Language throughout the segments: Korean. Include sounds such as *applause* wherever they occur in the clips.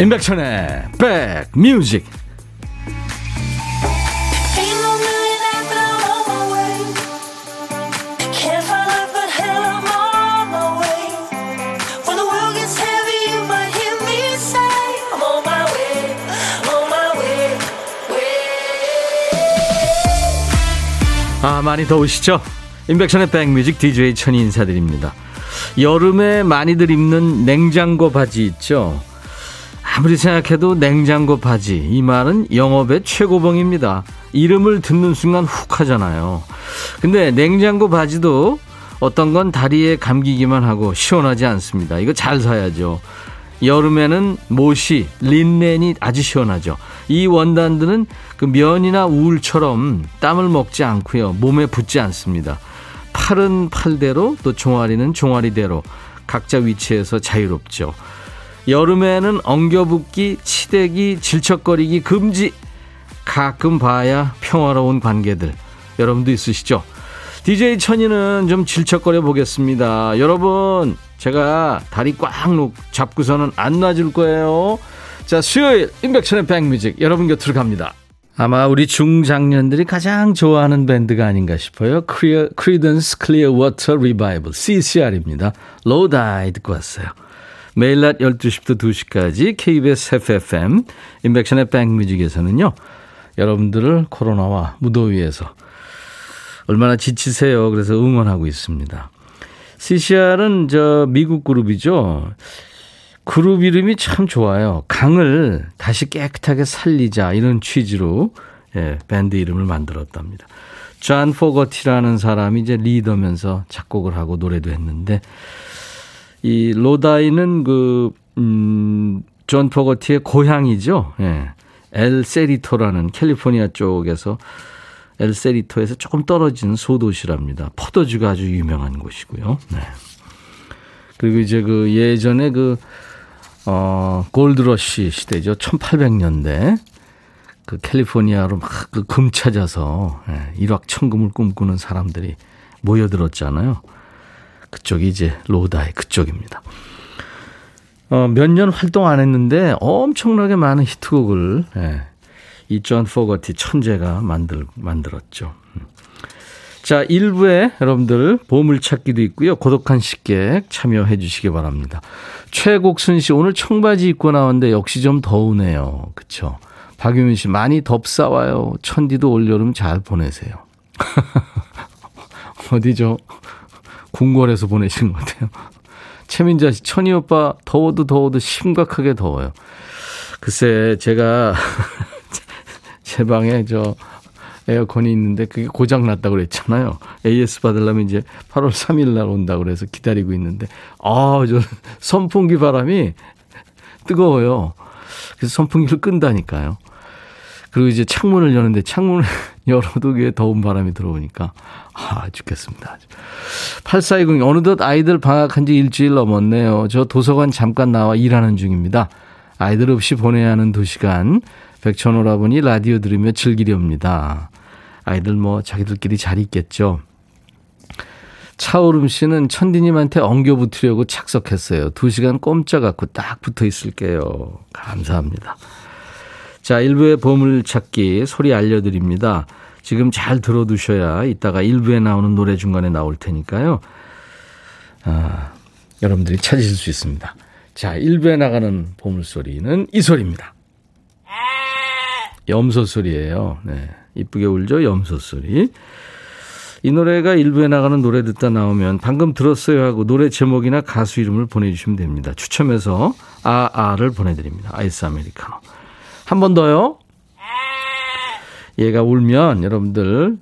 임백천의 백뮤직. 아 많이 더우시죠? 임백천의 백뮤직 DJ 천이 인사드립니다. 여름에 많이들 입는 냉장고 바지 있죠 아무리 생각해도 냉장고 바지 이 말은 영업의 최고봉입니다. 이름을 듣는 순간 훅 하잖아요. 근데 냉장고 바지도 어떤 건 다리에 감기기만 하고 시원하지 않습니다. 이거 잘 사야죠. 여름에는 모시, 린넨이 아주 시원하죠. 이 원단들은 그 면이나 우울처럼 땀을 먹지 않고요. 몸에 붙지 않습니다. 팔은 팔대로 또 종아리는 종아리대로 각자 위치에서 자유롭죠. 여름에는 엉겨붙기, 치대기, 질척거리기 금지. 가끔 봐야 평화로운 관계들. 여러분도 있으시죠? DJ 천이는 좀 질척거려 보겠습니다. 여러분, 제가 다리 꽉 놓, 잡고서는 안 놔줄 거예요. 자, 수요일, 인백천의 백뮤직. 여러분 곁으로 갑니다. 아마 우리 중장년들이 가장 좋아하는 밴드가 아닌가 싶어요. Creedence Clearwater Revival, CCR입니다. Lodi 듣고 왔어요. 매일 낮 12시부터 2시까지 KBS 해피FM 임백천의 백뮤직에서는요. 여러분들을 코로나와 무더위에서 얼마나 지치세요. 그래서 응원하고 있습니다. CCR은 저 미국 그룹이죠. 그룹 이름이 참 좋아요. 강을 다시 깨끗하게 살리자 이런 취지로 예, 밴드 이름을 만들었답니다. 존 포거티라는 사람이 이제 리더면서 작곡을 하고 노래도 했는데 이 로다이는 그, 음, 존 포거티의 고향이죠. 예. 엘 세리토라는 캘리포니아 쪽에서 엘 세리토에서 조금 떨어진 소도시랍니다. 포도주가 아주 유명한 곳이고요. 네. 그리고 이제 그 예전에 그, 어, 골드러시 시대죠. 1800년대. 그 캘리포니아로 막 그 금 찾아서 예, 일확천금을 꿈꾸는 사람들이 모여들었잖아요. 그쪽이 이제 로다의 그쪽입니다. 어, 몇 년 활동 안 했는데 엄청나게 많은 히트곡을 예, 이존 포거티 천재가 만들, 만들었죠. 자, 1부에 여러분들 보물찾기도 있고요. 고독한 식객 참여해 주시기 바랍니다. 최곡순 씨 오늘 청바지 입고 나왔는데 역시 좀 더우네요. 그쵸? 박유민 씨 많이 덥사와요. 천디도 올여름 잘 보내세요. *laughs* 어디죠? 궁궐에서 보내신 것 같아요. *laughs* 최민자 씨, 천희 오빠, 더워도 더워도 심각하게 더워요. 글쎄, 제가 *laughs* 제 방에 저 에어컨이 있는데 그게 고장 났다고 그랬잖아요. AS 받으려면 이제 8월 3일 날 온다고 그래서 기다리고 있는데 아, 저 선풍기 바람이 뜨거워요. 그래서 선풍기를 끈다니까요. 그리고 이제 창문을 여는데 창문을 *laughs* 열어도 그게 더운 바람이 들어오니까 아 죽겠습니다. 8420 어느덧 아이들 방학한 지 일주일 넘었네요. 저 도서관 잠깐 나와 일하는 중입니다. 아이들 없이 보내야 하는 두 시간 백천오라버니 라디오 들으며 즐기렵니다. 아이들 뭐 자기들끼리 잘 있겠죠. 차오름 씨는 천디님한테 엉겨 붙으려고 착석했어요. 두 시간 꼼짝 않고 딱 붙어 있을게요. 감사합니다. 자, 1부의 보물찾기 소리 알려드립니다. 지금 잘 들어두셔야 이따가 1부에 나오는 노래 중간에 나올 테니까요. 아, 여러분들이 찾으실 수 있습니다. 자, 1부에 나가는 보물소리는 이 소리입니다. 염소 소리예요. 네. 이쁘게 울죠? 염소 소리. 이 노래가 일부에 나가는 노래 듣다 나오면 방금 들었어요 하고 노래 제목이나 가수 이름을 보내주시면 됩니다. 추첨해서 아아를 보내드립니다. 아이스 아메리카노. 한 번 더요. 얘가 울면 여러분들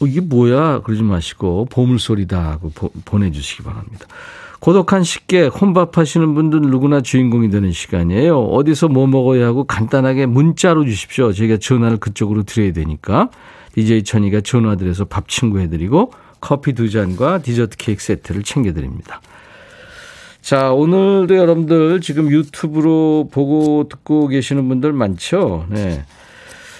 어, 이게 뭐야 그러지 마시고 보물소리다 하고 보, 보내주시기 바랍니다. 고독한 식객 혼밥 하시는 분들 누구나 주인공이 되는 시간이에요. 어디서 뭐 먹어야 하고 간단하게 문자로 주십시오. 저희가 전화를 그쪽으로 드려야 되니까 DJ 천이가 전화 드려서 밥 친구 해드리고 커피 두 잔과 디저트 케이크 세트를 챙겨드립니다. 자, 오늘도 여러분들 지금 유튜브로 보고 듣고 계시는 분들 많죠? 네.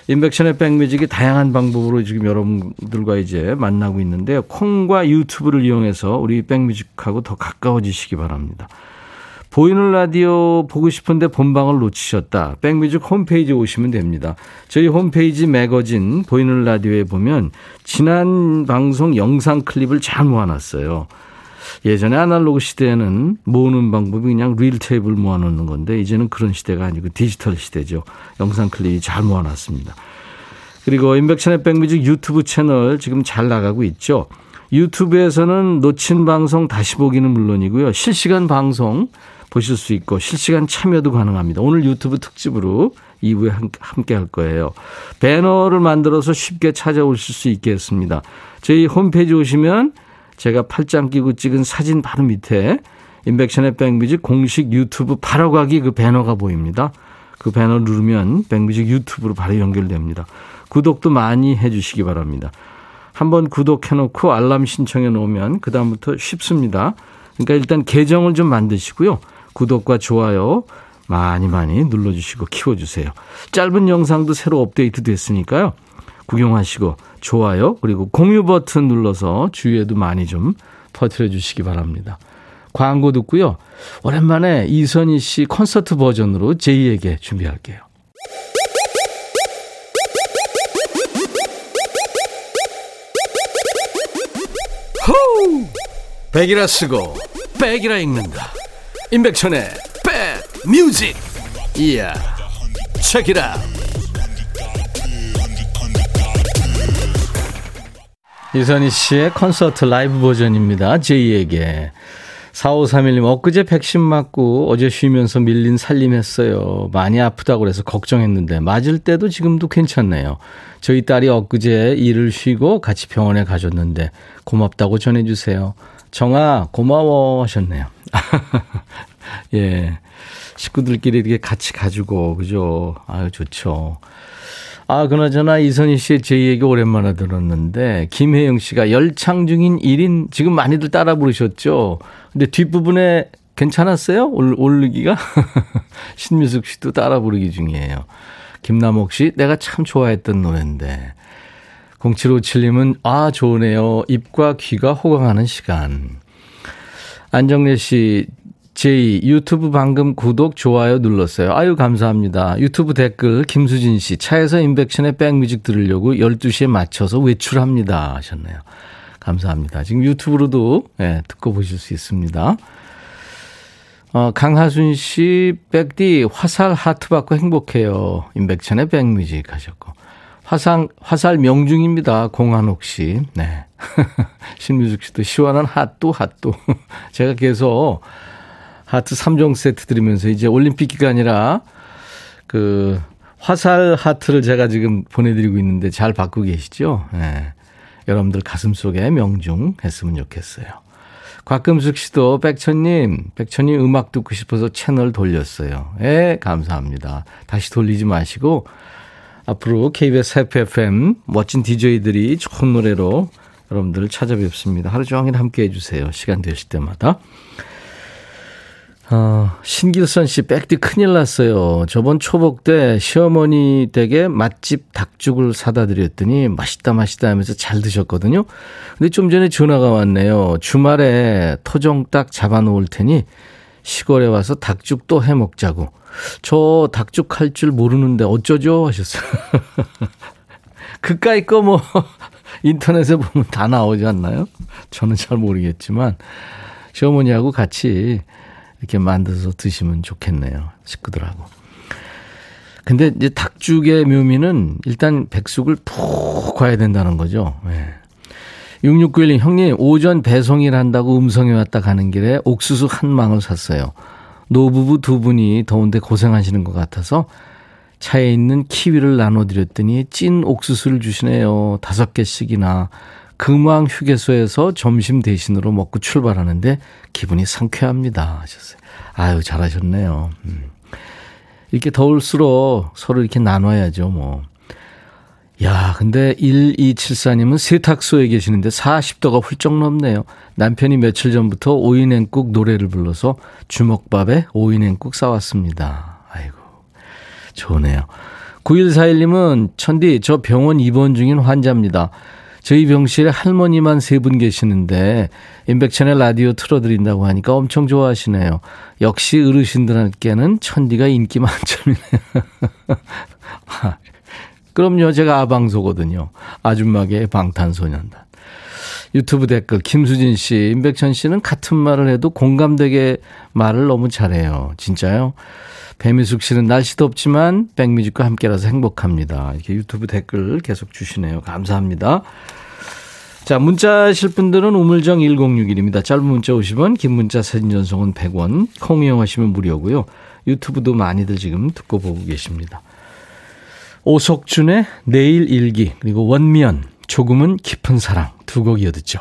인백션의 백뮤직이 다양한 방법으로 지금 여러분들과 이제 만나고 있는데요. 콩과 유튜브를 이용해서 우리 백뮤직하고 더 가까워지시기 바랍니다. 보이는 라디오 보고 싶은데 본방을 놓치셨다. 백뮤직 홈페이지 오시면 됩니다. 저희 홈페이지 매거진 보이는 라디오에 보면 지난 방송 영상 클립을 잘 모아놨어요. 예전에 아날로그 시대에는 모으는 방법이 그냥 릴 테이블 모아놓는 건데 이제는 그런 시대가 아니고 디지털 시대죠. 영상 클립이 잘 모아놨습니다. 그리고 인백션의 백뮤직 유튜브 채널 지금 잘 나가고 있죠. 유튜브에서는 놓친 방송 다시 보기는 물론이고요. 실시간 방송 보실 수 있고 실시간 참여도 가능합니다. 오늘 유튜브 특집으로 2부에 함께 할 거예요. 배너를 만들어서 쉽게 찾아오실 수 있겠습니다. 저희 홈페이지 오시면 제가 팔짱 끼고 찍은 사진 바로 밑에 인백션의 백뮤직 공식 유튜브 바로 가기 그 배너가 보입니다. 그 배너 누르면 백뮤직 유튜브로 바로 연결됩니다. 구독도 많이 해 주시기 바랍니다. 한번 구독해 놓고 알람 신청해 놓으면 그다음부터 쉽습니다. 그러니까 일단 계정을 좀 만드시고요. 구독과 좋아요 많이 많이 눌러주시고 키워주세요. 짧은 영상도 새로 업데이트 됐으니까요. 구경하시고 좋아요 그리고 공유 버튼 눌러서 주위에도 많이 좀 퍼뜨려 주시기 바랍니다. 광고 듣고요. 오랜만에 이선희 씨 콘서트 버전으로 제이에게 준비할게요. 호우! 백이라 쓰고 백이라 읽는다. 임백천의 백 뮤직. 이야. 책이라. 이선희 씨의 콘서트 라이브 버전입니다. J에게. 4531님, 엊그제 백신 맞고 어제 쉬면서 밀린 살림했어요. 많이 아프다고 그래서 걱정했는데, 맞을 때도 지금도 괜찮네요. 저희 딸이 엊그제 일을 쉬고 같이 병원에 가줬는데, 고맙다고 전해주세요. 정아, 고마워 하셨네요. *laughs* 예. 식구들끼리 이렇게 같이 가지고, 그죠? 아유, 좋죠. 아, 그나저나 이선희 씨의 제 얘기 오랜만에 들었는데, 김혜영 씨가 열창 중인 1인, 지금 많이들 따라 부르셨죠? 근데 뒷부분에 괜찮았어요? 올, 오르기가? *laughs* 신미숙 씨도 따라 부르기 중이에요. 김남옥 씨, 내가 참 좋아했던 노래인데. 0757님은, 아, 좋으네요. 입과 귀가 호강하는 시간. 안정래 씨, 제이 유튜브 방금 구독 좋아요 눌렀어요. 아유 감사합니다. 유튜브 댓글 김수진 씨 차에서 인백션의 백뮤직 들으려고 12시에 맞춰서 외출합니다 하셨네요. 감사합니다. 지금 유튜브로도 네, 듣고 보실 수 있습니다. 어, 강하순 씨, 백디 화살 하트 받고 행복해요. 인백천의 백뮤직 하셨고. 화상, 화살 명중입니다. 공한옥 씨. 네. *laughs* 신미숙 씨도 시원한 핫도 핫도. *laughs* 제가 계속 하트 3종 세트 드리면서 이제 올림픽 기간이라 그 화살 하트를 제가 지금 보내드리고 있는데 잘 받고 계시죠? 네. 여러분들 가슴 속에 명중 했으면 좋겠어요. 곽금숙 씨도 백천님, 백천님 음악 듣고 싶어서 채널 돌렸어요. 예, 감사합니다. 다시 돌리지 마시고 앞으로 KBS 해피 FM 멋진 DJ들이 좋은 노래로 여러분들을 찾아뵙습니다. 하루 종일 함께 해주세요. 시간 되실 때마다. 어, 신길선 씨, 백디 큰일 났어요. 저번 초복 때 시어머니 댁에 맛집 닭죽을 사다 드렸더니 맛있다 맛있다 하면서 잘 드셨거든요. 근데 좀 전에 전화가 왔네요. 주말에 토종닭 잡아 놓을 테니 시골에 와서 닭죽 또 해 먹자고. 저 닭죽 할 줄 모르는데 어쩌죠? 하셨어요. *laughs* 그까이 거 뭐 *laughs* 인터넷에 보면 다 나오지 않나요? 저는 잘 모르겠지만 시어머니하고 같이 이렇게 만들어서 드시면 좋겠네요. 식구들하고. 근데 이제 닭죽의 묘미는 일단 백숙을 푹 과야 된다는 거죠. 네. 6691님, 형님, 오전 배송일 한다고 음성에 왔다 가는 길에 옥수수 한 망을 샀어요. 노부부 두 분이 더운데 고생하시는 것 같아서 차에 있는 키위를 나눠드렸더니 찐 옥수수를 주시네요. 다섯 개씩이나. 금왕 휴게소에서 점심 대신으로 먹고 출발하는데 기분이 상쾌합니다. 하셨어요. 아유, 잘하셨네요. 음. 이렇게 더울수록 서로 이렇게 나눠야죠, 뭐. 야, 근데 1274님은 세탁소에 계시는데 40도가 훌쩍 넘네요. 남편이 며칠 전부터 오이냉국 노래를 불러서 주먹밥에 오이냉국 싸왔습니다. 아이고, 좋네요. 9141님은 천디, 저 병원 입원 중인 환자입니다. 저희 병실에 할머니만 세 분 계시는데 임백천의 라디오 틀어드린다고 하니까 엄청 좋아하시네요. 역시 어르신들한테는 천디가 인기 만점이네요. *laughs* 그럼요. 제가 아방소거든요. 아줌마계 방탄소년단. 유튜브 댓글 김수진 씨, 임백천 씨는 같은 말을 해도 공감되게 말을 너무 잘해요. 진짜요? 배미숙 씨는 날씨 덥지만 백뮤직과 함께라서 행복합니다. 이렇게 유튜브 댓글 계속 주시네요. 감사합니다. 자, 문자 하실 분들은 우물정 1061입니다. 짧은 문자 50원, 긴 문자 사진 전송은 100원, 콩 이용하시면 무료고요. 유튜브도 많이들 지금 듣고 보고 계십니다. 오석준의 내일 일기, 그리고 원미연, 조금은 깊은 사랑 두 곡 이어듣죠.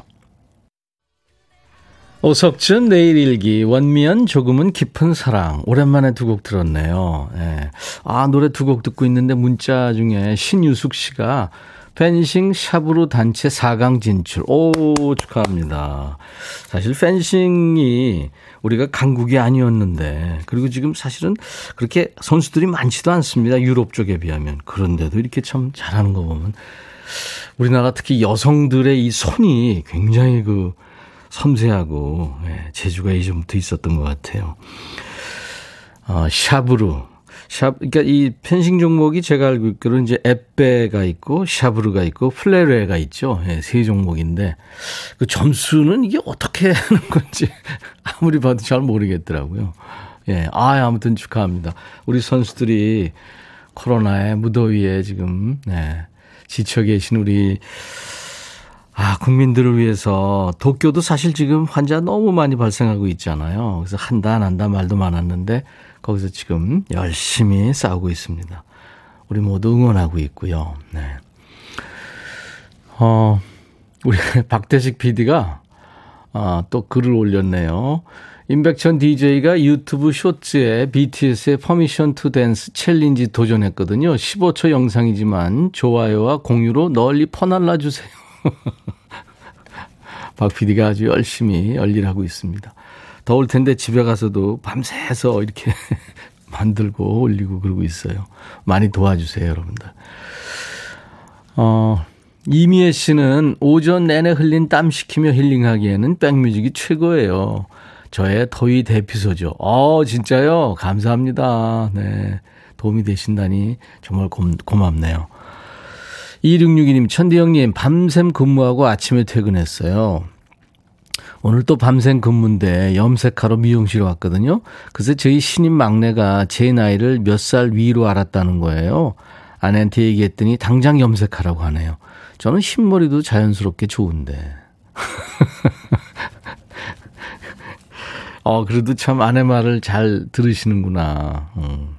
오석준 내일 일기 원미연 조금은 깊은 사랑 오랜만에 두 곡 들었네요. 예. 아 노래 두 곡 듣고 있는데 문자 중에 신유숙 씨가 펜싱 샵으로 단체 4강 진출. 오 축하합니다. 사실 펜싱이 우리가 강국이 아니었는데 그리고 지금 사실은 그렇게 선수들이 많지도 않습니다. 유럽 쪽에 비하면 그런데도 이렇게 참 잘하는 거 보면 우리나라 특히 여성들의 이 손이 굉장히 그 섬세하고 예, 재주가 이전부터 있었던 것 같아요. 어, 샤브루. 샵, 그러니까 이 펜싱 종목이 제가 알고 있기로는 이제 에페가 있고 샤브르가 있고 플레레가 있죠. 예, 세 종목인데 그 점수는 이게 어떻게 하는 건지 *laughs* 아무리 봐도 잘 모르겠더라고요. 예, 아 아무튼 축하합니다. 우리 선수들이 코로나에 무더위에 지금 네, 지쳐 계신 우리 아, 국민들을 위해서 도쿄도 사실 지금 환자 너무 많이 발생하고 있잖아요. 그래서 한다, 안 한다 말도 많았는데 거기서 지금 열심히 싸우고 있습니다. 우리 모두 응원하고 있고요. 네. 어, 우리 *laughs* 박대식 PD가 아, 또 글을 올렸네요. 임백천 DJ가 유튜브 쇼츠에 BTS의 Permission to Dance 챌린지 도전했거든요. 15초 영상이지만 좋아요와 공유로 널리 퍼날라 주세요. *laughs* 박 PD가 아주 열심히 열일하고 있습니다. 더울 텐데 집에 가서도 밤새서 이렇게 *laughs* 만들고 올리고 그러고 있어요. 많이 도와주세요, 여러분들. 어, 이미애 씨는 오전 내내 흘린 땀 식히며 힐링하기에는 백뮤직이 최고예요. 저의 더위 대피소죠. 어, 진짜요? 감사합니다. 네. 도움이 되신다니 정말 고, 고맙네요. 2662님, 천디 형님, 밤샘 근무하고 아침에 퇴근했어요. 오늘 또 밤샘 근무인데 염색하러 미용실 왔거든요. 그래서 저희 신임 막내가 제 나이를 몇 살 위로 알았다는 거예요. 아내한테 얘기했더니 당장 염색하라고 하네요. 저는 흰머리도 자연스럽게 좋은데. *laughs* 어, 그래도 참 아내 말을 잘 들으시는구나. 음.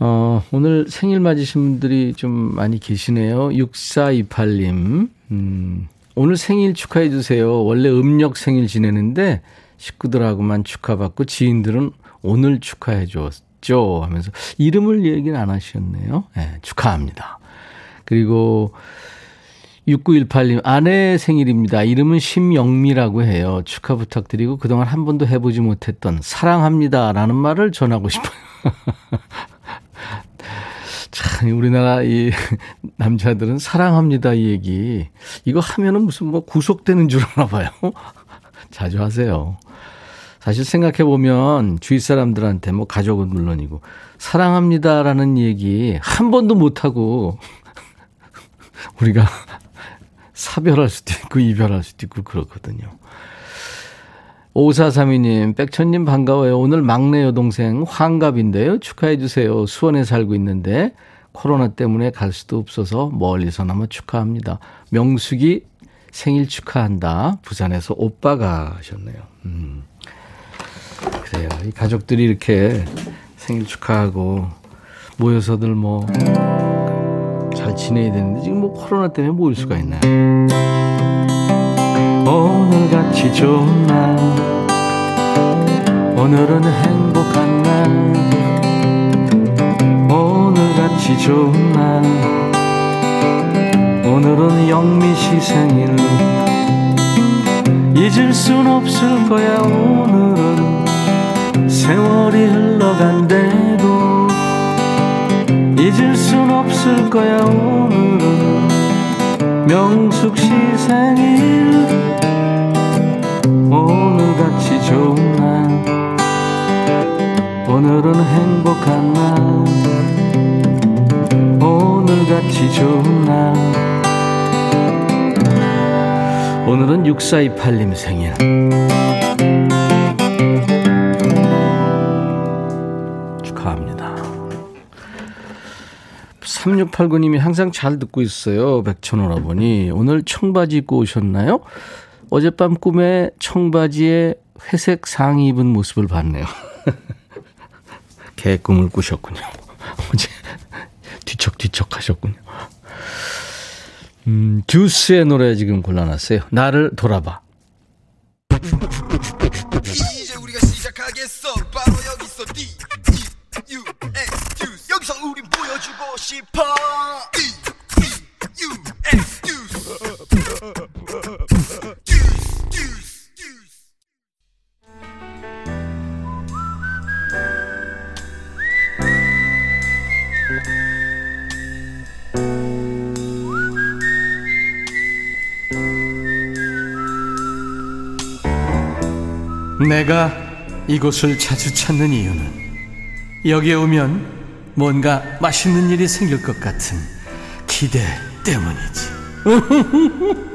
어, 오늘 생일 맞으신 분들이 좀 많이 계시네요. 6428님. 음, 오늘 생일 축하해 주세요. 원래 음력 생일 지내는데 식구들하고만 축하받고 지인들은 오늘 축하해 줬죠. 하면서 이름을 얘기는 안 하셨네요. 네, 축하합니다. 그리고 6918님, 아내 생일입니다. 이름은 심영미라고 해요. 축하 부탁드리고 그동안 한 번도 해보지 못했던 사랑합니다. 라는 말을 전하고 싶어요. *laughs* 참, 우리나라 이 *laughs* 남자들은 사랑합니다. 이 얘기. 이거 하면은 무슨 뭐 구속되는 줄 아나 봐요. *laughs* 자주 하세요. 사실 생각해보면 주위 사람들한테 뭐 가족은 물론이고 사랑합니다라는 얘기 한 번도 못하고 우리가 사별할 수도 있고 이별할 수도 있고 그렇거든요. 5432님, 백천님 반가워요. 오늘 막내 여동생 환갑인데요. 축하해주세요. 수원에 살고 있는데 코로나 때문에 갈 수도 없어서 멀리서나마 축하합니다. 명숙이 생일 축하한다. 부산에서 오빠가 하셨네요. 음. 그래요. 이 가족들이 이렇게 생일 축하하고 모여서들 뭐 잘 지내야 되는데 지금 뭐 코로나 때문에 모일 수가 있나요? 오늘같이 좋은 날 오늘은 행복한 날 오늘같이 좋은 날 오늘은 영미 씨 생일 잊을 순 없을 거야 오늘은. 세월이 흘러간대도 잊을 순 없을 거야 오늘은. 명숙 씨 생일. 오늘같이 좋은 날. 오늘은 행복한 날. 오늘같이 좋은 날. 오늘은 6428님 생일 3689님이 항상 잘 듣고 있어요 백천오라버니 오늘 청바지 입고 오셨나요? 어젯밤 꿈에 청바지에 회색 상의 입은 모습을 봤네요 *laughs* 개꿈을 꾸셨군요 *laughs* 어제 뒤척뒤척 하셨군요 음, 듀스의 노래 지금 골라놨어요. 나를 돌아봐. 싶어. 내가 이곳을 자주 찾는 이유는 여기에 오면 뭔가 맛있는 일이 생길 것 같은 기대 때문이지. *laughs*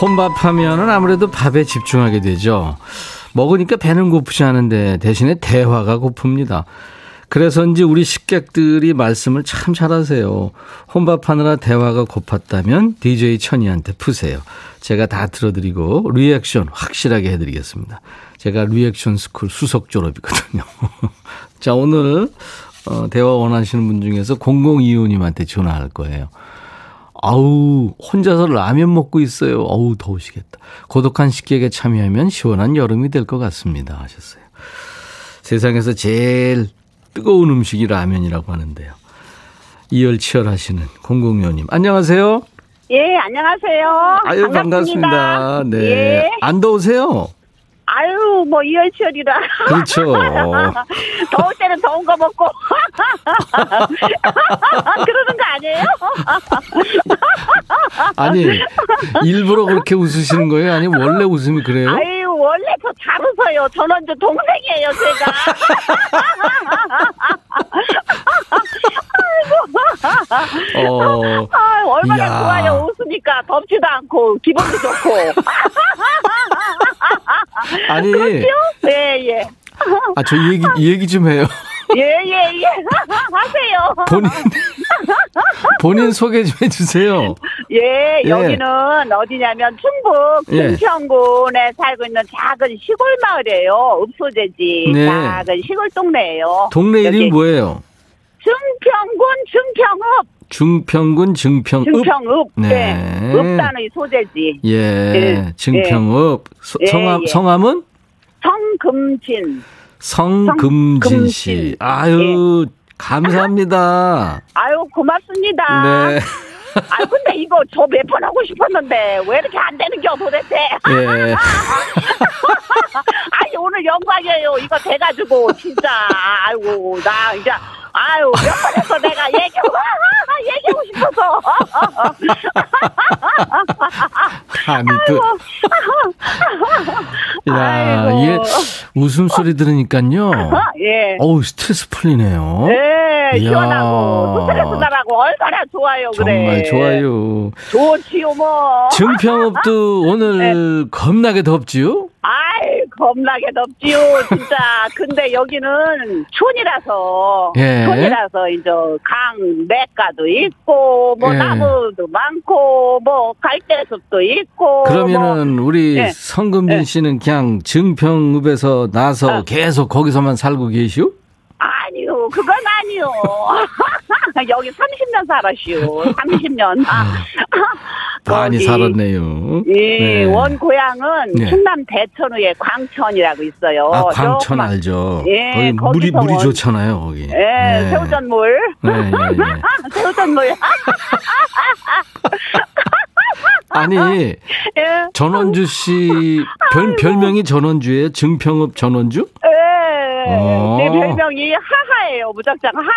혼밥하면은 아무래도 밥에 집중하게 되죠. 먹으니까 배는 고프지 않은데 대신에 대화가 고픕니다. 그래서인지 우리 식객들이 말씀을 참 잘하세요. 혼밥하느라 대화가 고팠다면 DJ 천이한테 푸세요. 제가 다 들어드리고 리액션 확실하게 해드리겠습니다. 제가 리액션 스쿨 수석 졸업이거든요. *laughs* 자 오늘 어, 대화 원하시는 분 중에서 0025님한테 전화할 거예요. 아우 혼자서 라면 먹고 있어요. 어우 더우시겠다. 고독한 식객에 참여하면 시원한 여름이 될 것 같습니다. 하셨어요. 세상에서 제일 뜨거운 음식이 라면이라고 하는데요. 이열치열 하시는 공공요님 안녕하세요. 예, 안녕하세요. 아유 반갑습니다. 반갑습니다. 네. 예. 안 더우세요? 아유, 뭐, 이열치열이라. 그렇죠. *laughs* 더울 때는 더운 거 먹고. *laughs* 그러는 거 아니에요? *laughs* 아니, 일부러 그렇게 웃으시는 거예요? 아니면 원래 웃음이 그래요? 아유, 원래 더잘 웃어요. 저는 저 동생이에요, 제가. 어, *laughs* 아, 얼마나 야 좋아요. 웃으니까 덥지도 않고, 기분도 좋고. *laughs* 아니. 그렇죠? 예, 예. 아, 저 이 얘기, 이 얘기 좀 해요. *laughs* 예, 예, 예. 하세요. 본인, 본인 소개 좀 해주세요. 예, 예, 여기는 어디냐면 충북 김평군에 예. 살고 있는 작은 시골 마을이에요. 읍소재지. 네. 작은 시골 동네예요. 동네 이름이 뭐예요? 증평군 증평읍. 중평군 증평읍. 증평읍. 네. 네. 읍단의 소재지. 예. 네. 증평읍. 예. 성함, 예. 성함은? 성금진. 성금진 씨. 아유, 예. 감사합니다. *laughs* 아유, 고맙습니다. 네. *laughs* 아 근데 이거 저 몇 번 하고 싶었는데 왜 이렇게 안 되는 겨 도대체? 예. *laughs* 아니 오늘 영광이에요. 이거 돼가지고 진짜 아이고 나 이제 아유, 몇 번에서 내가 얘기, 얘기하고 싶어서. *laughs* 아니, 또. 야, 이게 웃음소리 들으니까요. *laughs* 예. 어우, 스트레스 풀리네요. 네, 시원하고, 스트레스 나라고 얼마나 좋아요, 그래. 정말 좋아요. 좋지요, 뭐. 증평읍도 *laughs* 오늘 네. 겁나게 덥지요? 아이, 겁나게 덥지요, 진짜. 근데 여기는 촌이라서, 예. 촌이라서 이제 강, 냇가도 있고, 뭐 예. 나무도 많고, 뭐 갈대숲도 있고. 그러면은 뭐, 우리 예. 성금진 예. 씨는 그냥 증평읍에서 나서 어. 계속 거기서만 살고 계시오? 아니요, 그건 아니요. *laughs* 여기 30년 살았슈. 30년. 아, *laughs* 많이 살았네요. 예, 네. 원 고향은 네. 충남 대천후에 광천이라고 있어요. 아, 광천 알죠. 예, 거기 물이 물이 좋잖아요, 거기. 예, 네. 새우젓물. 네, 예, 예. 새우젓물. 아니 예. 전원주 씨 별, 별명이 전원주예요? 증평읍 전원주? 예. 어. 제 별명이 하하예요. 무작정 하하.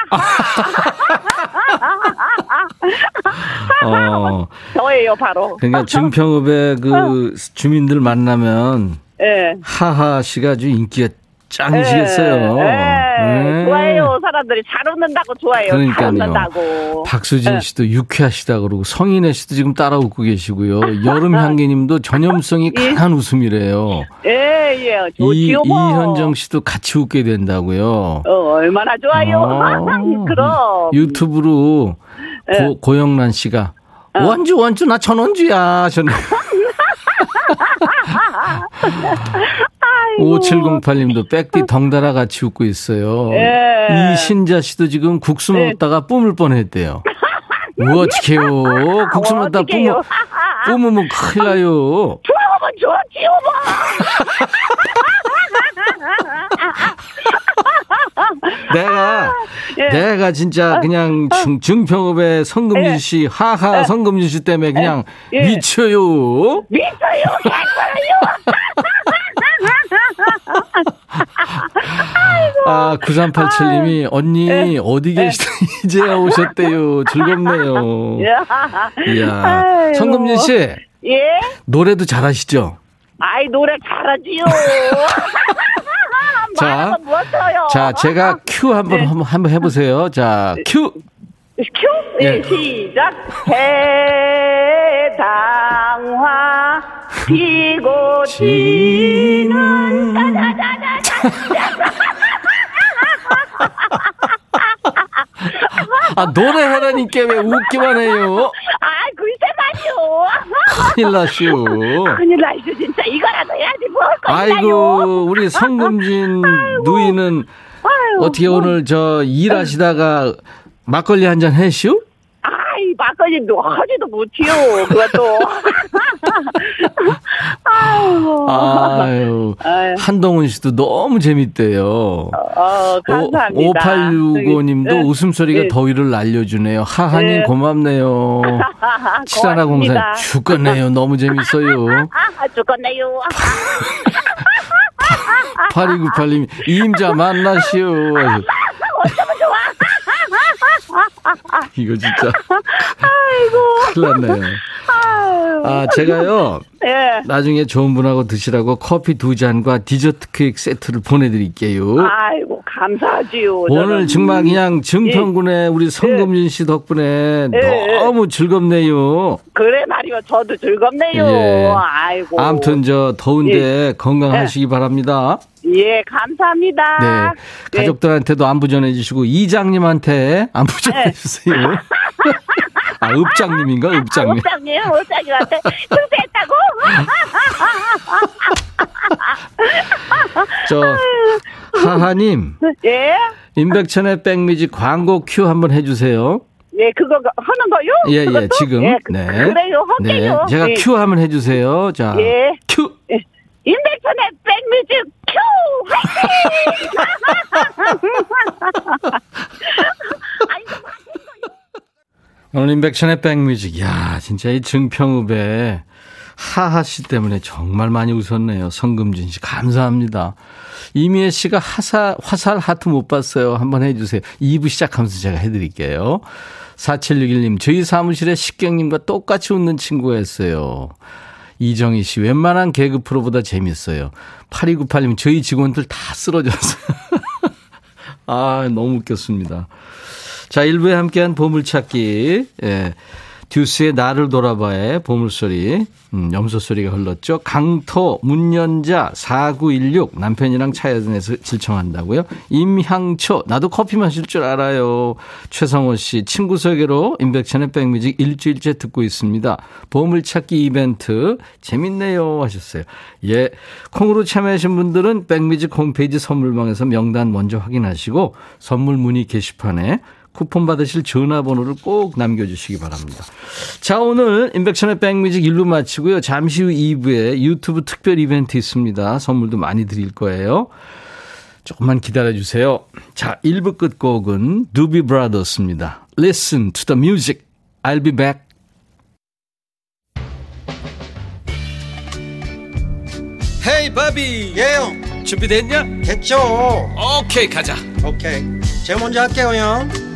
어. 저예요, 바로. 그러니까 증평읍의 그 주민들 만나면 네. 하하 씨가 아주 인기가 짱이시겠어요. 네, 네. 좋아해요. 사람들이 잘 웃는다고 좋아해요. 그러니까요. 잘 웃는다고. 박수진 씨도 유쾌하시다 그러고 성인혜 씨도 지금 따라 웃고 계시고요. *laughs* 여름 향기 님도 전염성이 예. 강한 웃음이래요. 예, 예. 이, 이현정 씨도 같이 웃게 된다고요. 어, 얼마나 좋아요. 어, 그럼. 유튜브로 고, 고영란 씨가 어. 원주 원주 나 천원주야 하셨네요. *laughs* *laughs* 5708님도 백디 덩달아 같이 웃고 있어요. 예. 이신자 씨도 지금 국수 네. 먹다가 뿜을 뻔했대요. *laughs* 뭐 어떡해요. 국수 먹다 뿜으, 뿜으면 큰일 나요. 좋아하면 좋았지, 오빠. *laughs* 내가 예. 내가 진짜 어? 그냥 중, 중평읍의 성금진 예. 씨 하하 예. 성금진 씨 때문에 그냥 예. 미쳐요. 미쳐요. 괜찮아요. 아, 9387님이 언니 에. 어디 계시다 이제야 오셨대요. 즐겁네요. 이야. 성금진 씨. 예? 노래도 잘하시죠? 아이, 노래 잘하지요. *laughs* 자, 자, 제가 큐 한번 네. 한번 해보세요. 자, 큐. 큐? 네, 예. 시작. 해당화 피고 지는 아, 노래 하라니까 왜 웃기만 해요? 아, 글쎄 말이요. 큰일 나시오. 큰일 나시오, 진짜. 이거라도 해야지, 뭘 아이고, 우리 성금진 누이는 아이고, 어떻게 뭐. 오늘 저 일하시다가 막걸리 한 잔 해시오? 아이, 막걸리도 하지도 못해요, 그것도. *laughs* 아유. 아유. 한동훈 씨도 너무 재밌대요. 어, 감사합니다. 5865님도 네. 웃음소리가 네. 더위를 날려주네요. 하하님 네. 고맙네요. *laughs* 7104 죽겠네요. 너무 재밌어요. *laughs* 죽겠네요. 8298님, 이임자 만나시오. 어쩌면 좋아. 이거 진짜. *laughs* 아이고. 큰일 났네요. 아, 제가요. *laughs* 예. 나중에 좋은 분하고 드시라고 커피 두 잔과 디저트 케이크 세트를 보내드릴게요. 아이고, 감사하지요. 오늘 정말 그냥 증평군의 예. 우리 성금진 씨 덕분에 예. 너무 즐겁네요. 그래 말이요. 저도 즐겁네요. 예. 아이고. 아무튼 저 더운데 예. 건강하시기 예. 바랍니다. 예, 감사합니다. 네. 가족들한테도 안부 전해주시고, 이장님한테 안부 전해주세요. *laughs* 아, 읍장님인가? 읍장님. 아, 읍장님, 읍장님한테 승패했다고? 저, 하하님. 예? 임백천의 백뮤직 광고 큐 한번 해주세요. 네, 그거 하는 거요? 예, 예, 지금. 예, 네. 그래요, 할게요. 네. 제가 예. 큐 한번 해주세요. 자, 예. 큐. 예. 임백천의 백뮤직 큐! *laughs* 오늘 임백천의 백뮤직. 야 진짜 이 증평읍에 하하 씨 때문에 정말 많이 웃었네요. 성금진 씨. 감사합니다. 이미애 씨가 하사, 화살 하트 못 봤어요. 한번 해주세요. 2부 시작하면서 제가 해드릴게요. 4761님, 저희 사무실에 식경님과 똑같이 웃는 친구가 있어요. 이정희 씨, 웬만한 개그 프로보다 재밌어요. 8298님, 저희 직원들 다 쓰러졌어요. *laughs* 아, 너무 웃겼습니다. 자, 1부에 함께한 보물찾기. 예. 듀스의 나를 돌아봐의 보물소리, 음, 염소소리가 흘렀죠. 강토, 문연자, 4916, 남편이랑 차에서 질청한다고요. 임향초, 나도 커피 마실 줄 알아요. 최성호 씨, 친구 소개로 인백천의 백뮤직 일주일째 듣고 있습니다. 보물찾기 이벤트, 재밌네요. 하셨어요. 예. 콩으로 참여하신 분들은 백뮤직 홈페이지 선물방에서 명단 먼저 확인하시고, 선물 문의 게시판에 쿠폰 받으실 전화번호를 꼭 남겨주시기 바랍니다. 자, 오늘 인백션의 백뮤직 일로 마치고요. 잠시 후 2부에 유튜브 특별 이벤트 있습니다. 선물도 많이 드릴 거예요. 조금만 기다려주세요. 자, 1부 끝곡은 두비 브라더스입니다. Listen to the music. I'll be back. 헤이 바비 예영 준비됐냐? 됐죠 오케이 가자 오케이 제가 먼저 할게요 형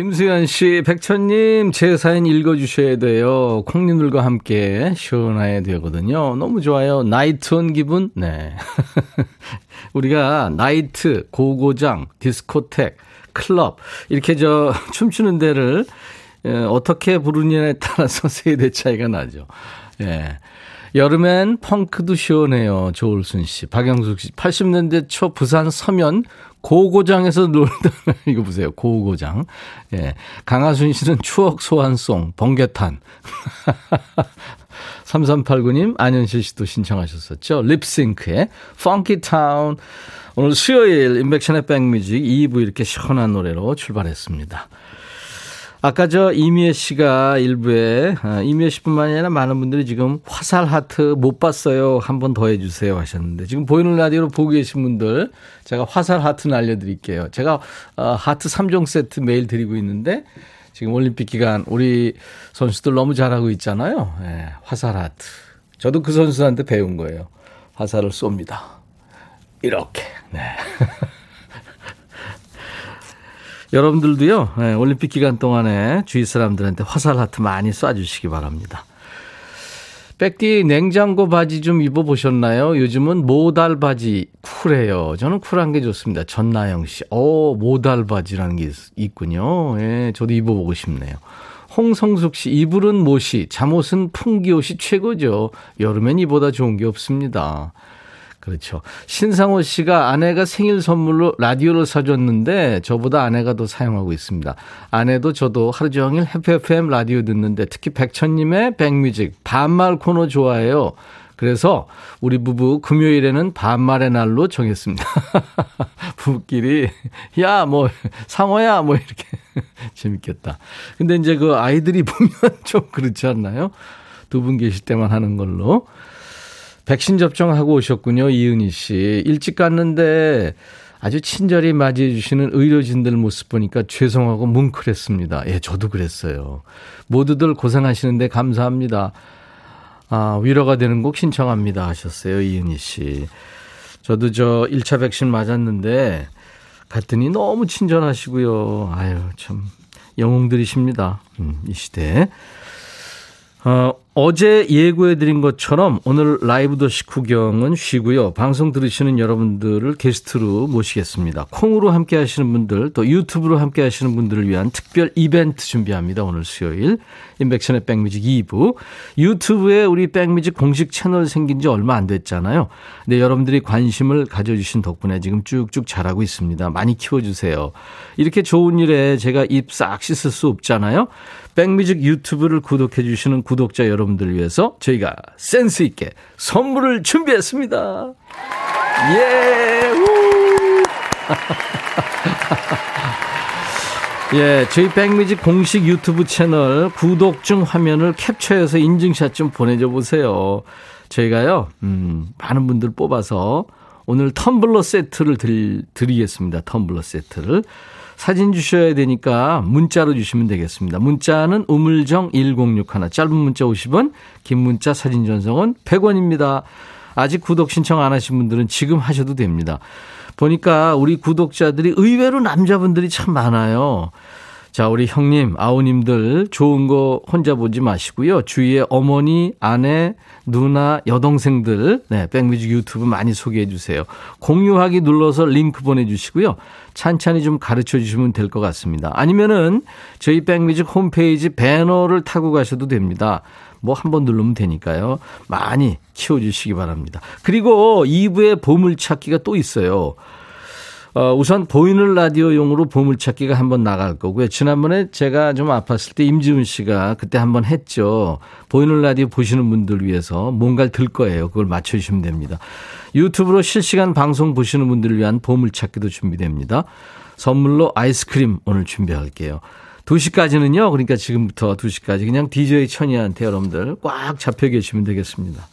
김수현 씨, 백천님, 제 사연 읽어주셔야 돼요. 콩님들과 함께 시원해야 되거든요. 너무 좋아요. 나이트 온 기분? 네. *laughs* 우리가 나이트, 고고장, 디스코텍, 클럽, 이렇게 저 춤추는 데를 예, 어떻게 부르느냐에 따라서 *laughs* 세대 차이가 나죠. 예. 여름엔 펑크도 시원해요. 조울순 씨. 박영숙 씨. 80년대 초 부산 서면 고고장에서 놀다 *laughs* 이거 보세요. 고고장. 예. 강하순 씨는 추억 소환송 번개탄. *laughs* 3389님 안현실 씨도 신청하셨었죠. Lipps Inc의 Funky Town. 오늘 수요일 임백천의 백뮤직 2부 이렇게 시원한 노래로 출발했습니다. 아까 저 이미애 씨가 일부에 아, 이미애 씨뿐만 아니라 많은 분들이 지금 화살 하트 못 봤어요. 한 번 더 해주세요 하셨는데 지금 보이는 라디오로 보고 계신 분들 제가 화살 하트 날려드릴게요. 제가 어, 하트 3종 세트 매일 드리고 있는데 지금 올림픽 기간 우리 선수들 너무 잘하고 있잖아요. 네, 화살 하트. 저도 그 선수한테 배운 거예요. 화살을 쏩니다. 이렇게. 네. *laughs* 여러분들도요, 네, 올림픽 기간 동안에 주위 사람들한테 화살 하트 많이 쏴주시기 바랍니다. 백디 냉장고 바지 좀 입어보셨나요? 요즘은 모달 바지 쿨해요. 저는 쿨한 게 좋습니다. 전나영 씨. 오, 모달 바지라는 게 있 군요. 예, 저도 입어보고 싶네요. 홍성숙 씨, 이불은 못이, 잠옷은 풍기옷이 최고죠. 여름엔 이보다 좋은 게 없습니다. 그렇죠. 신상호 씨가 아내가 생일 선물로 라디오를 사줬는데 저보다 아내가 더 사용하고 있습니다. 아내도 저도 하루 종일 해피 FM 라디오 듣는데 특히 백천님의 백뮤직 반말 코너 좋아해요. 그래서 우리 부부 금요일에는 반말의 날로 정했습니다. *laughs* 부부끼리 야 뭐 상호야 뭐 이렇게 *laughs* 재밌겠다. 근데 이제 그 아이들이 *laughs* 보면 좀 그렇지 않나요? 두 분 계실 때만 하는 걸로. 백신 접종하고 오셨군요. 이은희 씨. 일찍 갔는데 아주 친절히 맞이해 주시는 의료진들 모습 보니까 죄송하고 뭉클했습니다. 예, 저도 그랬어요. 모두들 고생하시는데 감사합니다. 아, 위로가 되는 곡 신청합니다 하셨어요. 이은희 씨. 저도 저 1차 백신 맞았는데 갔더니 너무 친절하시고요. 아유, 참 영웅들이십니다. 음, 이 시대에. 어, 어제 예고해드린 것처럼 오늘 라이브 더시 구경은 쉬고요. 방송 들으시는 여러분들을 게스트로 모시겠습니다. 콩으로 함께 하시는 분들, 또 유튜브로 함께 하시는 분들을 위한 특별 이벤트 준비합니다. 오늘 수요일. 인백션의 백뮤직 2부. 유튜브에 우리 백뮤직 공식 채널 생긴 지 얼마 안 됐잖아요. 근데 여러분들이 관심을 가져주신 덕분에 지금 쭉쭉 자라고 있습니다. 많이 키워주세요. 이렇게 좋은 일에 제가 입 싹 씻을 수 없잖아요. 백뮤직 유튜브를 구독해 주시는 구독자 여러분들을 위해서 저희가 센스 있게 선물을 준비했습니다. 예. *laughs* 예, 저희 백뮤직 공식 유튜브 채널 구독 중 화면을 캡처해서 인증샷 좀 보내줘 보세요. 저희가요, 음, 많은 분들 뽑아서 오늘 텀블러 세트를 드리, 드리겠습니다. 텀블러 세트를. 사진 주셔야 되니까 문자로 주시면 되겠습니다. 문자는 우물정 1061 짧은 문자 50원 긴 문자 사진 전송은 100원입니다. 아직 구독 신청 안 하신 분들은 지금 하셔도 됩니다. 보니까 우리 구독자들이 의외로 남자분들이 참 많아요. 자, 우리 형님, 아우님들 좋은 거 혼자 보지 마시고요. 주위에 어머니, 아내, 누나, 여동생들, 네, 백뮤직 유튜브 많이 소개해 주세요. 공유하기 눌러서 링크 보내주시고요. 찬찬히 좀 가르쳐 주시면 될 것 같습니다. 아니면은 저희 백뮤직 홈페이지 배너를 타고 가셔도 됩니다. 뭐 한 번 누르면 되니까요. 많이 키워주시기 바랍니다. 그리고 2부에 보물찾기가 또 있어요. 어, 우선 보이는 라디오용으로 보물찾기가 한번 나갈 거고요. 지난번에 제가 좀 아팠을 때 임지훈 씨가 그때 한번 했죠. 보이는 라디오 보시는 분들 위해서 뭔가를 들 거예요. 그걸 맞춰주시면 됩니다. 유튜브로 실시간 방송 보시는 분들을 위한 보물찾기도 준비됩니다. 선물로 아이스크림 오늘 준비할게요. 2시까지는요. 그러니까 지금부터 2시까지 그냥 DJ 천이한테 여러분들 꽉 잡혀 계시면 되겠습니다.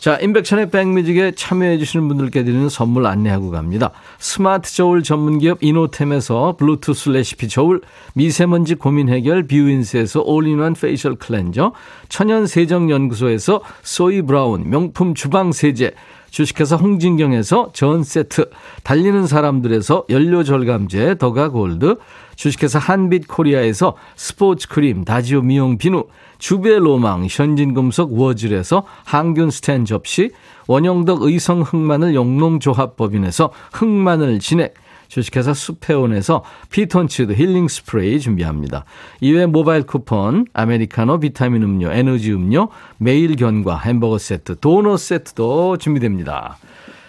자, 임백천의 백뮤직에 참여해 주시는 분들께 드리는 선물 안내하고 갑니다. 스마트 저울 전문기업 이노템에서 블루투스 레시피 저울, 미세먼지 고민 해결 뷰인스에서 올인원 페이셜 클렌저, 천연 세정 연구소에서 소이 브라운 명품 주방 세제, 주식회사 홍진경에서 전 세트, 달리는 사람들에서 연료 절감제 더가 골드, 주식회사 한빛 코리아에서 스포츠 크림 다지오 미용 비누, 주베로망 현진금속 워즐에서 항균 스텐 접시, 원형덕 의성 흑마늘 영농조합법인에서 흑마늘 진액, 주식회사 수페온에서 피톤치드 힐링 스프레이 준비합니다. 이외 모바일 쿠폰, 아메리카노 비타민 음료, 에너지 음료, 매일 견과, 햄버거 세트, 도넛 세트도 준비됩니다.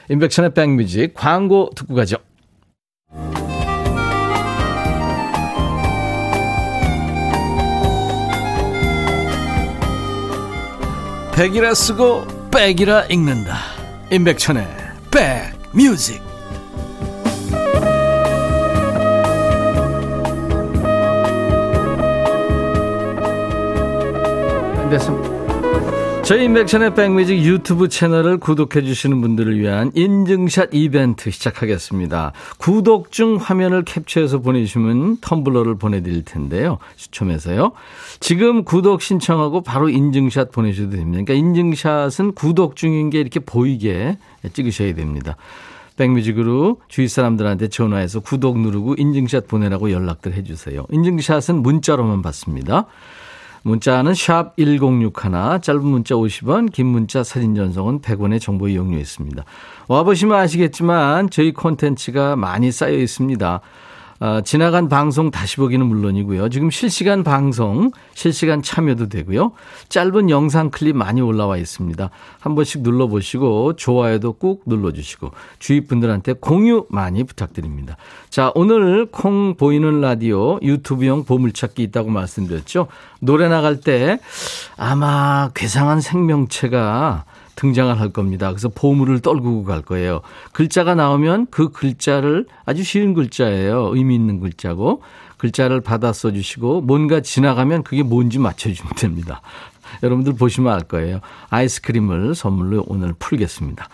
임백천의 백뮤직 광고 듣고 가죠. 백이라 쓰고 백이라 읽는다. 임백천의 백뮤직. 됐습니다. 저희 인백션의 백뮤직 유튜브 채널을 구독해 주시는 분들을 위한 인증샷 이벤트 시작하겠습니다. 구독 중 화면을 캡처해서 보내주시면 텀블러를 보내드릴 텐데요. 추첨해서요. 지금 구독 신청하고 바로 인증샷 보내셔도 됩니다. 그러니까 인증샷은 구독 중인 게 이렇게 보이게 찍으셔야 됩니다. 백뮤직으로 주위 사람들한테 전화해서 구독 누르고 인증샷 보내라고 연락들 해주세요. 인증샷은 문자로만 받습니다. 문자는 샵 1061, 짧은 문자 50원, 긴 문자 사진 전송은 100원의 정보 이용료 있습니다. 와보시면 아시겠지만 저희 콘텐츠가 많이 쌓여 있습니다. 어, 지나간 방송 다시 보기는 물론이고요. 지금 실시간 방송, 실시간 참여도 되고요. 짧은 영상 클립 많이 올라와 있습니다. 한 번씩 눌러보시고 좋아요도 꾹 눌러주시고 주위 분들한테 공유 많이 부탁드립니다. 자, 오늘 콩 보이는 라디오 유튜브용 보물찾기 있다고 말씀드렸죠. 노래 나갈 때 아마 괴상한 생명체가 등장을 할 겁니다. 그래서 보물을 떨구고 갈 거예요. 글자가 나오면 그 글자를 아주 쉬운 글자예요. 의미 있는 글자고 글자를 받아 써주시고 뭔가 지나가면 그게 뭔지 맞춰주면 됩니다. *laughs* 여러분들 보시면 알 거예요. 아이스크림을 선물로 오늘 풀겠습니다.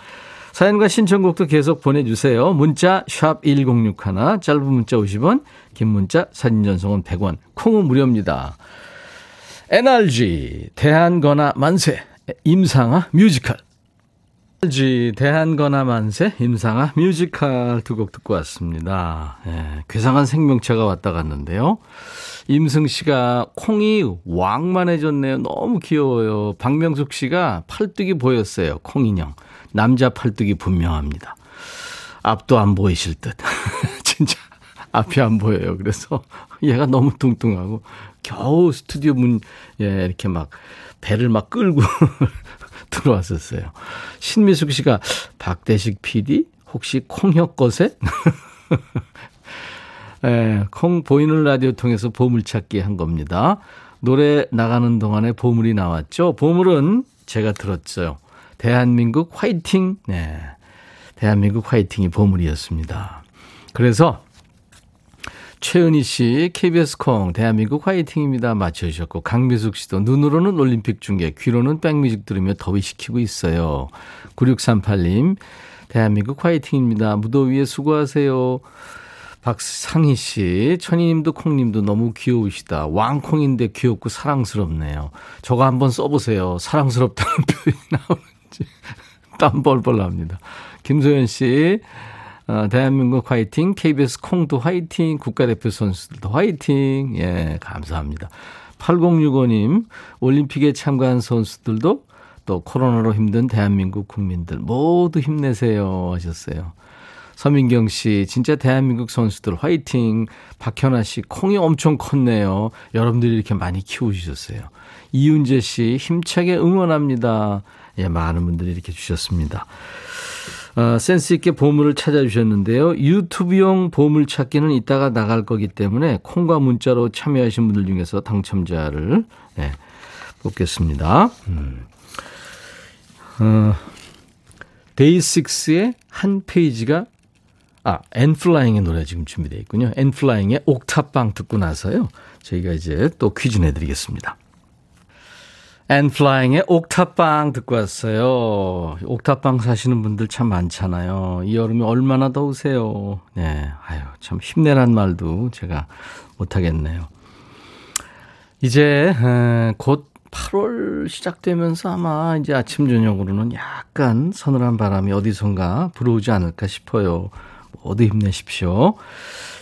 사연과 신청곡도 계속 보내주세요. 문자 1061, 짧은 문자 50원, 긴 문자 사진 전송은 100원, 콩은 무료입니다. NRG 대한거나 만세 임상아 뮤지컬. 지 대한거나 만세 임상아 뮤지컬 두 곡 듣고 왔습니다. 예, 괴상한 생명체가 왔다 갔는데요. 임승 씨가 콩이 왕만해졌네요. 너무 귀여워요. 박명숙 씨가 팔뚝이 보였어요. 콩 인형. 남자 팔뚝이 분명합니다. 앞도 안 보이실 듯. *laughs* 진짜 앞이 안 보여요. 그래서 얘가 너무 뚱뚱하고 겨우 스튜디오 문, 예, 이렇게 막 배를 막 끌고 *laughs* 들어왔었어요. 신미숙 씨가 박대식 PD? 혹시 콩혁거세? *laughs* 예, 콩 보이는 라디오 통해서 보물찾기 한 겁니다. 노래 나가는 동안에 보물이 나왔죠. 보물은 제가 들었어요. 대한민국 화이팅! 네. 대한민국 화이팅이 보물이었습니다. 그래서 최은희 씨, KBS 콩, 대한민국 화이팅입니다. 맞춰주셨고, 강미숙 씨도 눈으로는 올림픽 중계, 귀로는 백뮤직 들으며 더위 식히고 있어요. 9638님, 대한민국 화이팅입니다. 무더위에 수고하세요. 박상희 씨, 천희님도 콩님도 너무 귀여우시다. 왕콩인데 귀엽고 사랑스럽네요. 저거 한번 써보세요. 사랑스럽다는 *laughs* 표현이 나오는지. 땀 벌벌 납니다. 김소연 씨, 어, 대한민국 화이팅, KBS 콩도 화이팅, 국가대표 선수들도 화이팅. 예, 감사합니다. 8065님, 올림픽에 참가한 선수들도 또 코로나로 힘든 대한민국 국민들 모두 힘내세요 하셨어요. 서민경 씨, 진짜 대한민국 선수들 화이팅. 박현아 씨, 콩이 엄청 컸네요. 여러분들이 이렇게 많이 키우셨어요. 이윤재 씨, 힘차게 응원합니다. 예, 많은 분들이 이렇게 주셨습니다. 어, 센스 있게 보물을 찾아주셨는데요. 유튜브용 보물 찾기는 이따가 나갈 거기 때문에 콩과 문자로 참여하신 분들 중에서 당첨자를 네, 뽑겠습니다. 음. 어, 데이식스의 한 페이지가 아, 엔플라잉의 노래 지금 준비되어 있군요. 엔플라잉의 옥탑방 듣고 나서요. 저희가 이제 또 퀴즈 내드리겠습니다. 엔플라잉의 옥탑방 듣고 왔어요. 옥탑방 사시는 분들 참 많잖아요. 이 여름이 얼마나 더우세요. 네. 아유, 참 힘내란 말도 제가 못하겠네요. 이제, 곧 8월 시작되면서 아마 이제 아침, 저녁으로는 약간 서늘한 바람이 어디선가 불어오지 않을까 싶어요. 모두 힘내십시오.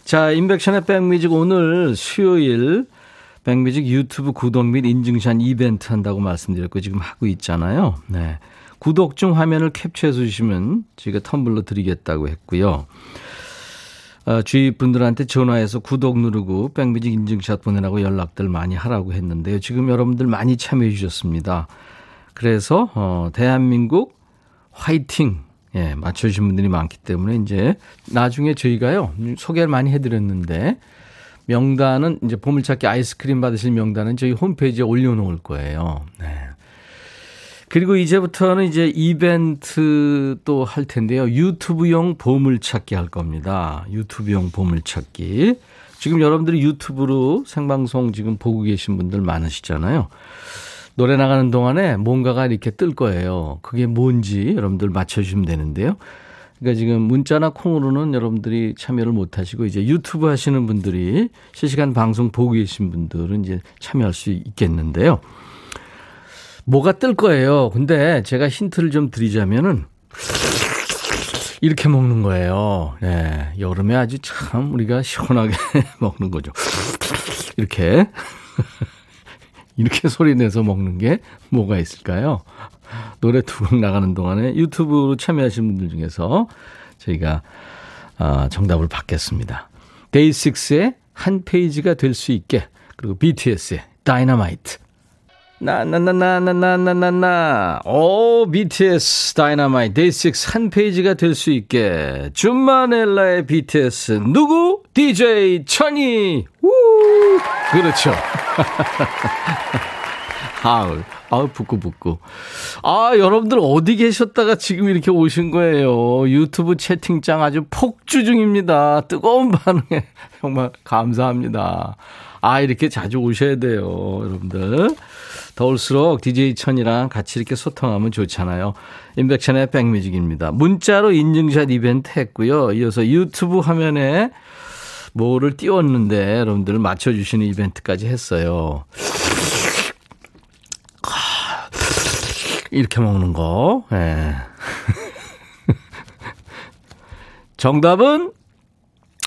자, 인백션의 백뮤직 오늘 수요일 백뮤직 유튜브 구독 및 인증샷 이벤트 한다고 말씀드렸고 지금 하고 있잖아요. 네. 구독 중 화면을 캡처해서 주시면 저희가 텀블러 드리겠다고 했고요. 어, 주위 분들한테 전화해서 구독 누르고 백뮤직 인증샷 보내라고 연락들 많이 하라고 했는데요. 지금 여러분들 많이 참여해 주셨습니다. 그래서 어, 대한민국 화이팅 예, 맞춰주신 분들이 많기 때문에 이제 나중에 저희가요 소개를 많이 해드렸는데 명단은 이제 보물찾기 아이스크림 받으실 명단은 저희 홈페이지에 올려놓을 거예요. 네. 그리고 이제부터는 이제 이벤트 또 할 텐데요. 유튜브용 보물찾기 할 겁니다. 유튜브용 보물찾기. 지금 여러분들이 유튜브로 생방송 지금 보고 계신 분들 많으시잖아요. 노래 나가는 동안에 뭔가가 이렇게 뜰 거예요. 그게 뭔지 여러분들 맞춰주시면 되는데요. 그러니까 지금 문자나 콩으로는 여러분들이 참여를 못 하시고 이제 유튜브 하시는 분들이 실시간 방송 보고 계신 분들은 이제 참여할 수 있겠는데요. 뭐가 뜰 거예요. 근데 제가 힌트를 좀 드리자면은 이렇게 먹는 거예요. 네. 여름에 아주 참 우리가 시원하게 *laughs* 먹는 거죠. 이렇게. *laughs* 이렇게 소리 내서 먹는 게 뭐가 있을까요? 노래 두 곡 나가는 동안에 유튜브로 참여하신 분들 중에서 저희가 아, 정답을 받겠습니다. 데이식스의 한 페이지가 될 수 있게 그리고 BTS의 다이너마이트 나나나나나나나나. 오 BTS 다이너마이트 데이식스 한 페이지가 될 수 있게. 준마넬라의 BTS 누구? DJ 천이. 우! 그렇죠 *laughs* 아우, 아우, 부끄부끄. 아, 여러분들 어디 계셨다가 지금 이렇게 오신 거예요. 유튜브 채팅창 아주 폭주 중입니다. 뜨거운 *laughs* 반응에 정말 감사합니다. 아, 이렇게 자주 오셔야 돼요, 여러분들. 더울수록 DJ 천이랑 같이 이렇게 소통하면 좋잖아요. 인백천의 백뮤직입니다. 문자로 인증샷 이벤트 했고요. 이어서 유튜브 화면에 뭐를 띄웠는데 여러분들 맞춰주시는 이벤트까지 했어요. 이렇게 먹는 거. 예. *laughs* 정답은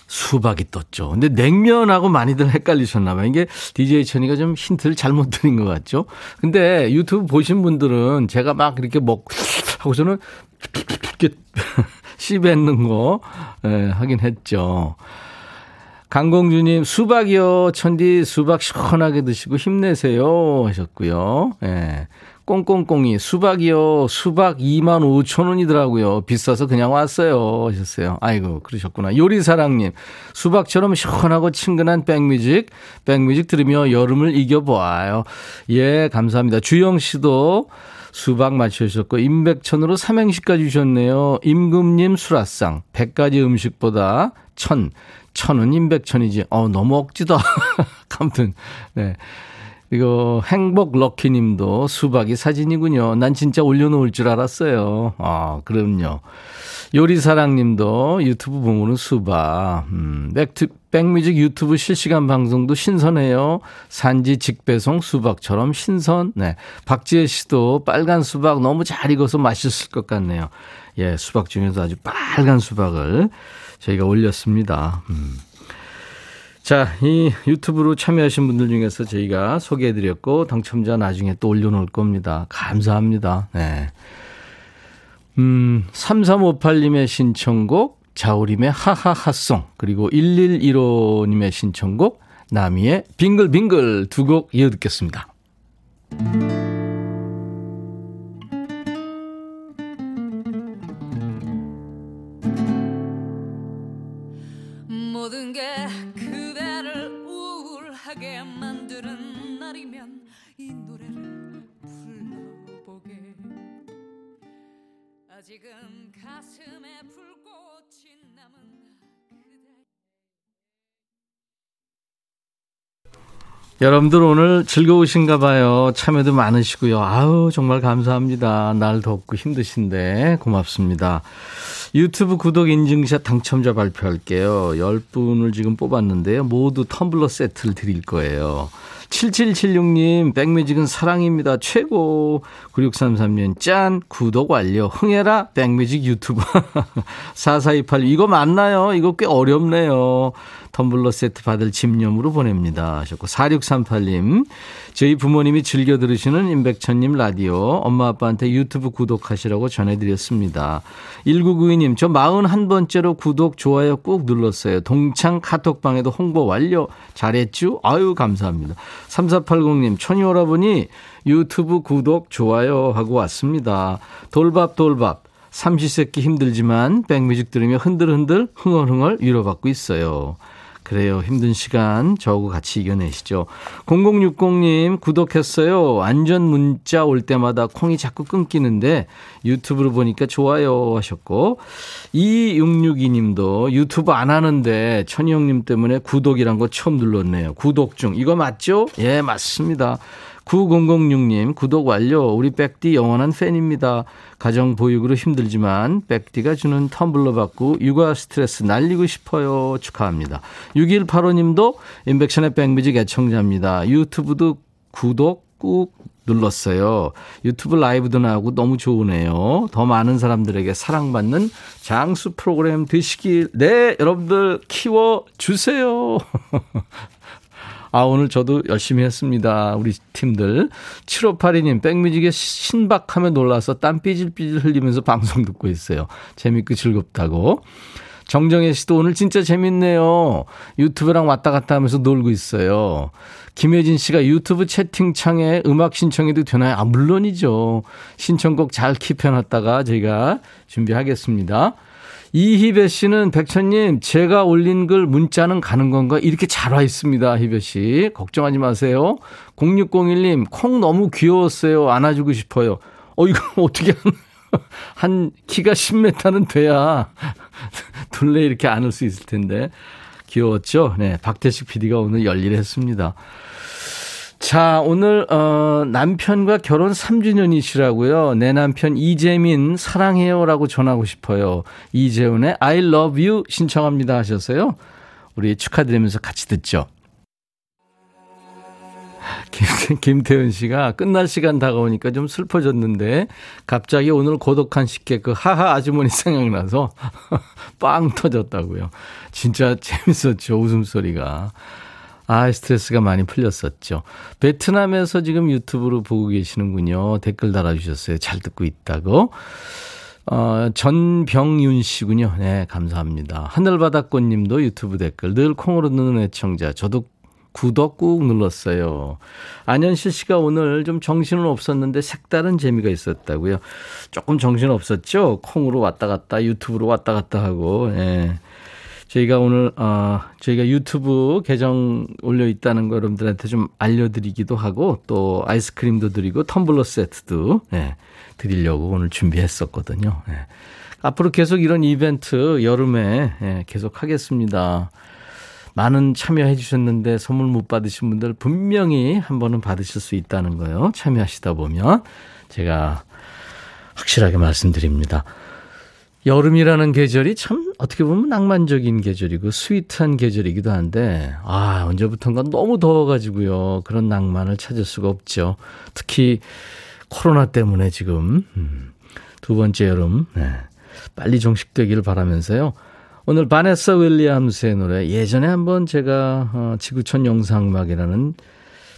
수박이 떴죠. 근데 냉면하고 많이들 헷갈리셨나 봐요. 이게 DJ 천이가 좀 힌트를 잘못 드린 것 같죠? 근데 유튜브 보신 분들은 제가 막 이렇게 먹, 하고서는 이렇게 *laughs* 씹뱉는 거, 예, 하긴 했죠. 강공주님, 수박이요. 천디 수박 시원하게 드시고 힘내세요. 하셨고요. 예. 꽁꽁꽁이 수박이요. 수박 2만 5천 원이더라고요. 비싸서 그냥 왔어요. 하셨어요. 아이고, 그러셨구나. 요리사랑님, 수박처럼 시원하고 친근한 백뮤직. 백뮤직 들으며 여름을 이겨보아요. 예, 감사합니다. 주영 씨도 수박 맞춰주셨고, 임백천으로 삼행시까지 주셨네요. 임금님 수라상. 100가지 음식보다 천. 천은 임백천이지. 어, 너무 억지다. *laughs* 아무튼, 네. 이거 행복 럭키님도 수박이 사진이군요. 난 진짜 올려놓을 줄 알았어요. 아, 그럼요. 요리사랑님도 유튜브 보면은 수박. 음, 백투, 백뮤직 유튜브 실시간 방송도 신선해요. 산지 직배송 수박처럼 신선. 네. 박지혜 씨도 빨간 수박 너무 잘 익어서 맛있을 것 같네요. 예, 수박 중에서 아주 빨간 수박을 저희가 올렸습니다. 음. 자, 이 유튜브로 참여하신 분들 중에서 저희가 소개해드렸고, 당첨자 나중에 또 올려놓을 겁니다. 감사합니다. 네. 음, 3358님의 신청곡, 자우림의 하하하송, 그리고 1115님의 신청곡, 나미의 빙글빙글 두 곡 이어 듣겠습니다. 아직은 가슴에 불꽃이 남은 여러분들 오늘 즐거우신가 봐요. 참여도 많으시고요. 아우, 정말 감사합니다. 날 덥고 힘드신데 고맙습니다. 유튜브 구독 인증샷 당첨자 발표할게요. 10분을 지금 뽑았는데요. 모두 텀블러 세트를 드릴 거예요. 7776님, 백뮤직은 사랑입니다. 최고. 9633님, 짠. 구독 완료. 흥해라. 백뮤직 유튜브. *laughs* 4428, 이거 맞나요? 이거 꽤 어렵네요. 텀블러 세트 받을 집념으로 보냅니다. 하셨고, 4638님, 저희 부모님이 즐겨 들으시는 임백천님 라디오, 엄마 아빠한테 유튜브 구독하시라고 전해드렸습니다. 1992님, 저 41번째로 구독, 좋아요 꾹 눌렀어요. 동창 카톡방에도 홍보 완료. 잘했죠? 아유, 감사합니다. 3480님, 천이 오라버니 유튜브 구독, 좋아요 하고 왔습니다. 돌밥, 돌밥. 삼시세끼 힘들지만 백뮤직 들으며 흔들흔들 흥얼흥얼 위로받고 있어요. 그래요. 힘든 시간 저하고 같이 이겨내시죠. 0060님 구독했어요. 안전 문자 올 때마다 콩이 자꾸 끊기는데 유튜브로 보니까 좋아요 하셨고 2662님도 유튜브 안 하는데 천희 형님 때문에 구독이란 거 처음 눌렀네요. 구독 중. 이거 맞죠? 예, 맞습니다. 9006님, 구독 완료. 우리 백디 영원한 팬입니다. 가정 보육으로 힘들지만 백디가 주는 텀블러 받고 육아 스트레스 날리고 싶어요. 축하합니다. 6185님도 인백션의 백뮤직 애청자입니다. 유튜브도 구독 꾹 눌렀어요. 유튜브 라이브도 나오고 너무 좋으네요. 더 많은 사람들에게 사랑받는 장수 프로그램 되시길, 네, 여러분들 키워주세요. *laughs* 아, 오늘 저도 열심히 했습니다. 우리 팀들. 7582님, 백뮤직에 신박하면 놀라서 땀 삐질삐질 흘리면서 방송 듣고 있어요. 재밌고 즐겁다고. 정정혜 씨도 오늘 진짜 재밌네요. 유튜브랑 왔다 갔다 하면서 놀고 있어요. 김혜진 씨가 유튜브 채팅창에 음악 신청해도 되나요? 아, 물론이죠. 신청곡 잘 킵해놨다가 저희가 준비하겠습니다. 이희배 씨는 백천님 제가 올린 글 문자는 가는 건가? 이렇게 잘 와 있습니다 희배 씨. 걱정하지 마세요. 0601님 콩 너무 귀여웠어요. 안아주고 싶어요. 어 이거 *laughs* 어떻게 한 키가 10m는 돼야 *laughs* 둘레 이렇게 안을 수 있을 텐데. 귀여웠죠? 네 박태식 PD가 오늘 열일했습니다 자, 오늘, 어, 남편과 결혼 3주년이시라고요. 내 남편 이재민 사랑해요 라고 전하고 싶어요. 이재훈의 I love you 신청합니다 하셨어요. 우리 축하드리면서 같이 듣죠. 김, 김태현 씨가 끝날 시간 다가오니까 좀 슬퍼졌는데 갑자기 오늘 고독한 식객 그 하하 아주머니 생각나서 *laughs* 빵 터졌다고요. 진짜 재밌었죠 웃음소리가. 아, 스트레스가 많이 풀렸었죠. 베트남에서 지금 유튜브로 보고 계시는군요. 댓글 달아주셨어요. 잘 듣고 있다고. 어, 전병윤 씨군요. 네, 감사합니다. 하늘바다꽃 님도 유튜브 댓글 늘 콩으로 듣는 애청자. 저도 구독 꾹 눌렀어요. 안현실 씨가 오늘 좀 정신은 없었는데 색다른 재미가 있었다고요. 조금 정신 없었죠? 콩으로 왔다 갔다 유튜브로 왔다 갔다 하고. 예. 저희가 오늘 어 저희가 유튜브 계정 올려 있다는 거 여러분들한테 좀 알려드리기도 하고 또 아이스크림도 드리고 텀블러 세트도 네, 드리려고 오늘 준비했었거든요. 네. 앞으로 계속 이런 이벤트 여름에 네, 계속 하겠습니다. 많은 참여해 주셨는데 선물 못 받으신 분들 분명히 한 번은 받으실 수 있다는 거요. 참여하시다 보면 제가 확실하게 말씀드립니다. 여름이라는 계절이 참 어떻게 보면 낭만적인 계절이고 스위트한 계절이기도 한데 아 언제부턴가 너무 더워가지고요 그런 낭만을 찾을 수가 없죠. 특히 코로나 때문에 지금 음, 두 번째 여름 네. 빨리 종식되기를 바라면서요. 오늘 바네사 윌리엄스의 노래 예전에 한번 제가 어, 지구촌 영상음악이라는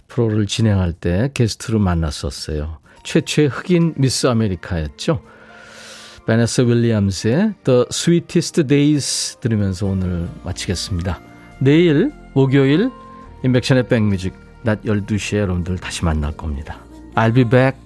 프로를 진행할 때 게스트로 만났었어요. 최초의 흑인 미스 아메리카였죠. 바네사 윌리엄스의 The Sweetest Days 들으면서 오늘 마치겠습니다. 내일 목요일 임백천의 백뮤직 낮 12시에 여러분들 다시 만날 겁니다. I'll be back.